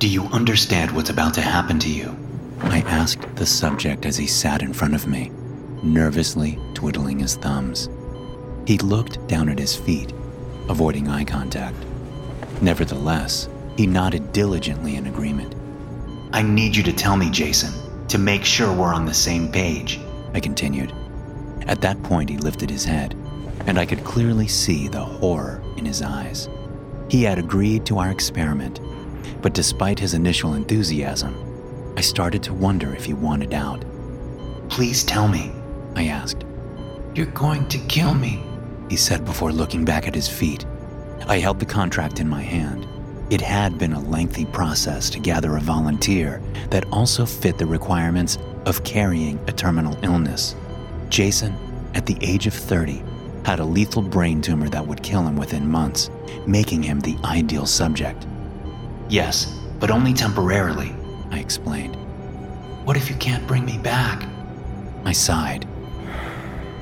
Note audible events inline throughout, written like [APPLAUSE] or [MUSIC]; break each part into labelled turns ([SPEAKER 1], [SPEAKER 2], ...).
[SPEAKER 1] Talk to nicely.
[SPEAKER 2] Do you understand what's about to happen to you?
[SPEAKER 3] I asked the subject as he sat in front of me, nervously twiddling his thumbs. He looked down at his feet, avoiding eye contact. Nevertheless, he nodded diligently in agreement.
[SPEAKER 2] I need you to tell me, Jason, to make sure we're on the same page.
[SPEAKER 3] I continued. At that point, he lifted his head, and I could clearly see the horror in his eyes. He had agreed to our experiment, but despite his initial enthusiasm, I started to wonder if he wanted out.
[SPEAKER 2] Please tell me,
[SPEAKER 3] I asked.
[SPEAKER 2] You're going to kill me,
[SPEAKER 3] he said before looking back at his feet. I held the contract in my hand. It had been a lengthy process to gather a volunteer that also fit the requirements of carrying a terminal illness. Jason, at the age of 30, had a lethal brain tumor that would kill him within months, making him the ideal subject.
[SPEAKER 2] Yes, but only temporarily,
[SPEAKER 3] I explained.
[SPEAKER 2] What if you can't bring me back?
[SPEAKER 3] I sighed.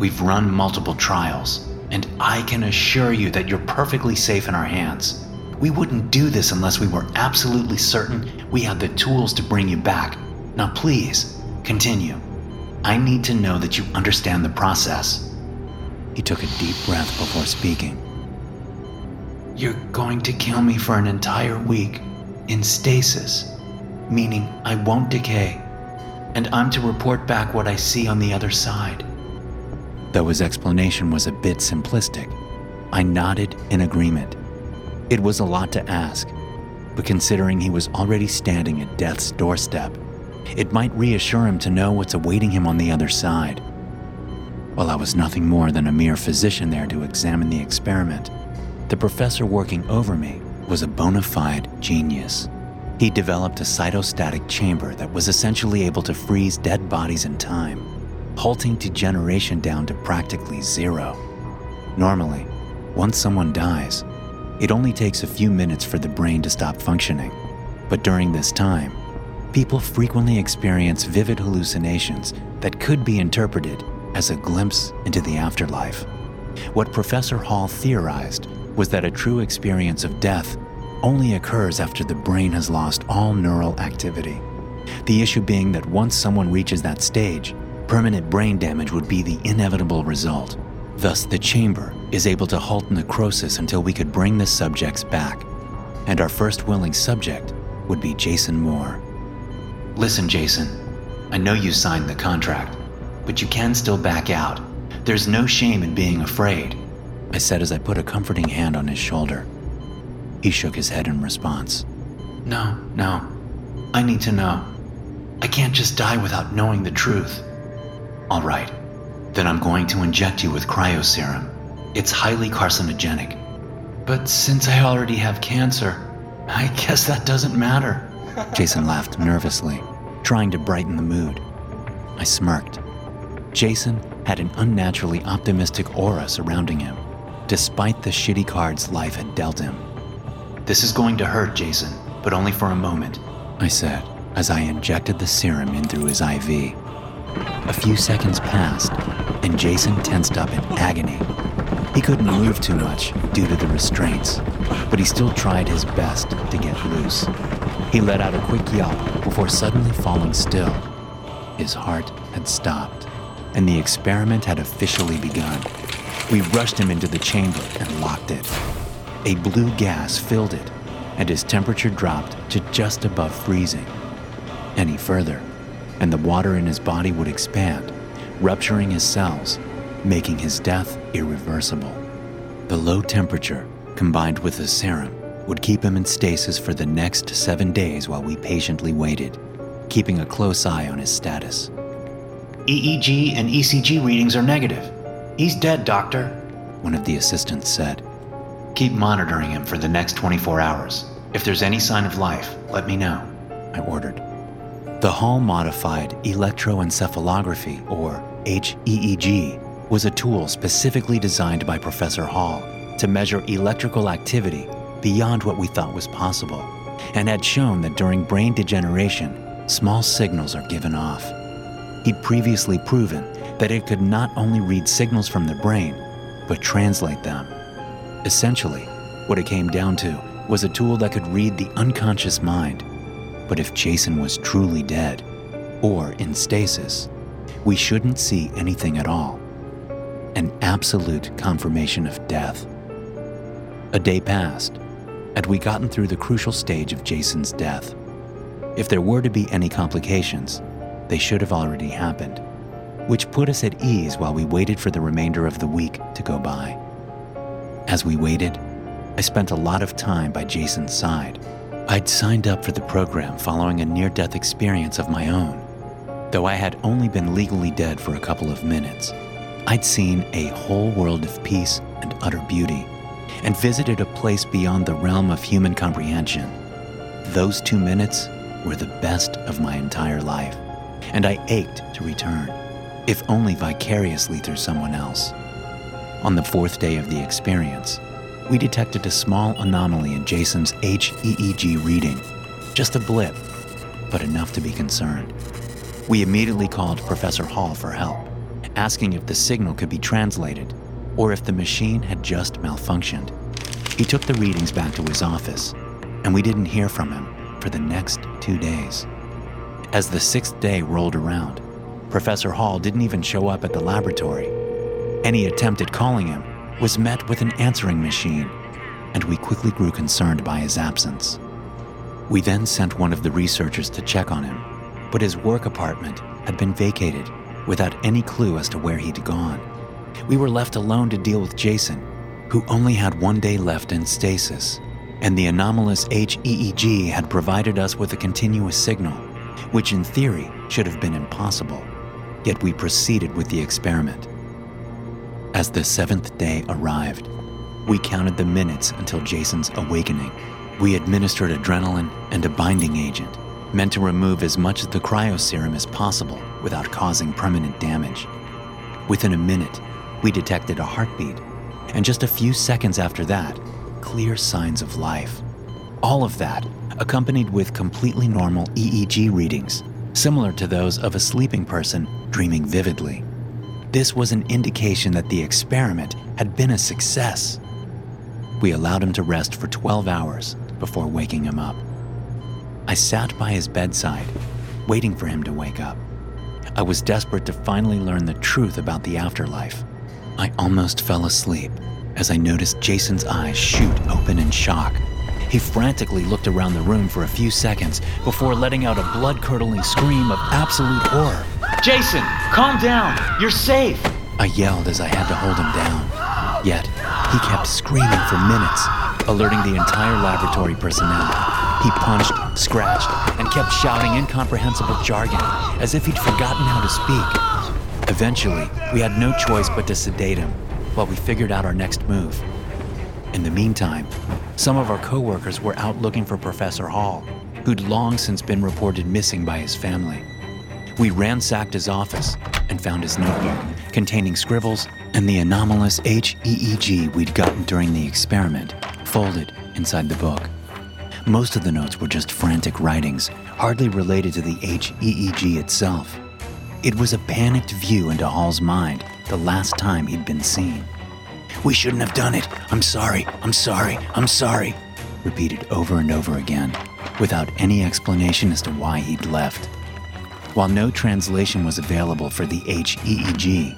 [SPEAKER 2] We've run multiple trials, and I can assure you that you're perfectly safe in our hands. We wouldn't do this unless we were absolutely certain we had the tools to bring you back. Now, please, continue. I need to know that you understand the process.
[SPEAKER 3] He took a deep breath before speaking.
[SPEAKER 2] You're going to kill me for an entire week in stasis, meaning I won't decay, and I'm to report back what I see on the other side.
[SPEAKER 3] Though his explanation was a bit simplistic, I nodded in agreement. It was a lot to ask, but considering he was already standing at death's doorstep, it might reassure him to know what's awaiting him on the other side. While I was nothing more than a mere physician there to examine the experiment, the professor working over me was a bona fide genius. He developed a cytostatic chamber that was essentially able to freeze dead bodies in time, halting degeneration down to practically zero. Normally, once someone dies, it only takes a few minutes for the brain to stop functioning. But during this time, people frequently experience vivid hallucinations that could be interpreted as a glimpse into the afterlife. What Professor Hall theorized was that a true experience of death only occurs after the brain has lost all neural activity. The issue being that once someone reaches that stage, permanent brain damage would be the inevitable result. Thus, the chamber is able to halt necrosis until we could bring the subjects back. And our first willing subject would be Jason Moore.
[SPEAKER 2] Listen, Jason, I know you signed the contract, but you can still back out. There's no shame in being afraid.
[SPEAKER 3] I said as I put a comforting hand on his shoulder. He shook his head in response.
[SPEAKER 2] No, no. I need to know. I can't just die without knowing the truth. All right, then I'm going to inject you with cryoserum. It's highly carcinogenic. But since I already have cancer, I guess that doesn't matter. [LAUGHS]
[SPEAKER 3] Jason laughed nervously, trying to brighten the mood. I smirked. Jason had an unnaturally optimistic aura surrounding him, despite the shitty cards life had dealt him.
[SPEAKER 2] This is going to hurt, Jason, but only for a moment,
[SPEAKER 3] I said as I injected the serum in through his IV. A few seconds passed, and Jason tensed up in agony. He couldn't move too much due to the restraints, but he still tried his best to get loose. He let out a quick yelp before suddenly falling still. His heart had stopped, and the experiment had officially begun. We rushed him into the chamber and locked it. A blue gas filled it, and his temperature dropped to just above freezing. Any further, and the water in his body would expand, rupturing his cells, making his death irreversible. The low temperature, combined with the serum, would keep him in stasis for the next seven days while we patiently waited, keeping a close eye on his status.
[SPEAKER 2] EEG and ECG readings are negative. He's dead, Doctor,
[SPEAKER 3] one of the assistants said.
[SPEAKER 2] Keep monitoring him for the next 24 hours. If there's any sign of life, let me know,
[SPEAKER 3] I ordered. The Hall modified electroencephalography, or HEEG, was a tool specifically designed by Professor Hall to measure electrical activity beyond what we thought was possible, and had shown that during brain degeneration, small signals are given off. He'd previously proven that it could not only read signals from the brain, but translate them. Essentially, what it came down to was a tool that could read the unconscious mind. But if Jason was truly dead, or in stasis, we shouldn't see anything at all. An absolute confirmation of death. A day passed, and we gotten through the crucial stage of Jason's death. If there were to be any complications, they should have already happened, which put us at ease while we waited for the remainder of the week to go by. As we waited, I spent a lot of time by Jason's side. I'd signed up for the program following a near death experience of my own. Though I had only been legally dead for a couple of minutes, I'd seen a whole world of peace and utter beauty, and visited a place beyond the realm of human comprehension. Those two minutes were the best of my entire life, and I ached to return, if only vicariously through someone else. On the fourth day of the experience, we detected a small anomaly in Jason's HEEG reading. Just a blip, but enough to be concerned. We immediately called Professor Hall for help, asking if the signal could be translated or if the machine had just malfunctioned. He took the readings back to his office, and we didn't hear from him for the next two days. As the sixth day rolled around, Professor Hall didn't even show up at the laboratory. Any attempt at calling him was met with an answering machine, and we quickly grew concerned by his absence. We then sent one of the researchers to check on him, but his work apartment had been vacated without any clue as to where he'd gone. We were left alone to deal with Jason, who only had one day left in stasis, and the anomalous HEEG had provided us with a continuous signal, which in theory should have been impossible. Yet we proceeded with the experiment. As the seventh day arrived, we counted the minutes until Jason's awakening. We administered adrenaline and a binding agent, meant to remove as much of the cryoserum as possible without causing permanent damage. Within a minute, we detected a heartbeat, and just a few seconds after that, clear signs of life. All of that accompanied with completely normal EEG readings, similar to those of a sleeping person dreaming vividly. This was an indication that the experiment had been a success. We allowed him to rest for 12 hours before waking him up. I sat by his bedside, waiting for him to wake up. I was desperate to finally learn the truth about the afterlife. I almost fell asleep as I noticed Jason's eyes shoot open in shock. He frantically looked around the room for a few seconds before letting out a blood curdling scream of absolute horror.
[SPEAKER 2] Jason, calm down. You're safe.
[SPEAKER 3] I yelled as I had to hold him down. Yet, he kept screaming for minutes, alerting the entire laboratory personnel. He punched, scratched, and kept shouting incomprehensible jargon as if he'd forgotten how to speak. Eventually, we had no choice but to sedate him while we figured out our next move. In the meantime, some of our coworkers were out looking for Professor Hall, who'd long since been reported missing by his family. We ransacked his office and found his notebook containing scribbles and the anomalous HEEG we'd gotten during the experiment folded inside the book. Most of the notes were just frantic writings, hardly related to the HEEG itself. It was a panicked view into Hall's mind the last time he'd been seen. We shouldn't have done it. I'm sorry. I'm sorry. I'm sorry. Repeated over and over again, without any explanation as to why he'd left. While no translation was available for the HEEG,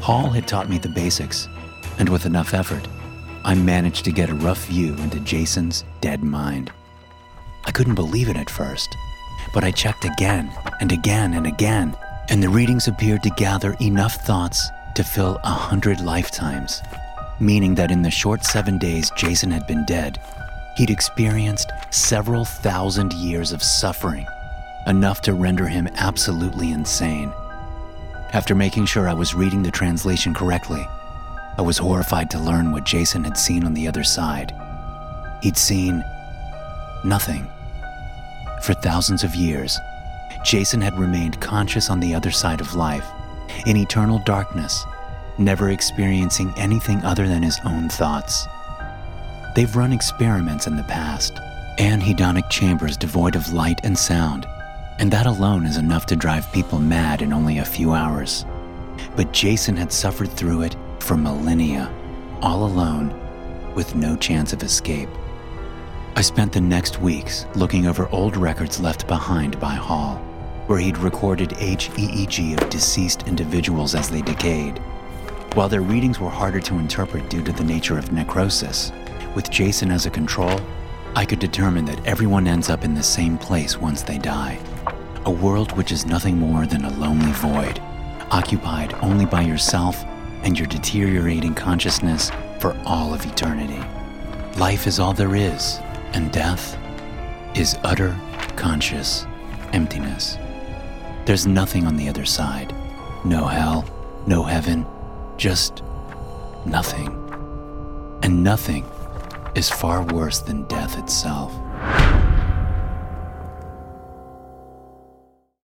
[SPEAKER 3] Hall had taught me the basics, and with enough effort, I managed to get a rough view into Jason's dead mind. I couldn't believe it at first, but I checked again and again and again, and the readings appeared to gather enough thoughts to fill a hundred lifetimes, meaning that in the short seven days Jason had been dead, he'd experienced several thousand years of suffering, enough to render him absolutely insane. After making sure I was reading the translation correctly, I was horrified to learn what Jason had seen on the other side. He'd seen nothing. For thousands of years, Jason had remained conscious on the other side of life, in eternal darkness, never experiencing anything other than his own thoughts. They've run experiments in the past, anechoic chambers devoid of light and sound, and that alone is enough to drive people mad in only a few hours. But Jason had suffered through it for millennia, all alone, with no chance of escape. I spent the next weeks looking over old records left behind by Hall, where he'd recorded HEEG of deceased individuals as they decayed. While their readings were harder to interpret due to the nature of necrosis, with Jason as a control, I could determine that everyone ends up in the same place once they die. A world which is nothing more than a lonely void, occupied only by yourself and your deteriorating consciousness for all of eternity. Life is all there is, and death is utter conscious emptiness. There's nothing on the other side. No hell, no heaven, just nothing. And nothing is far worse than death itself.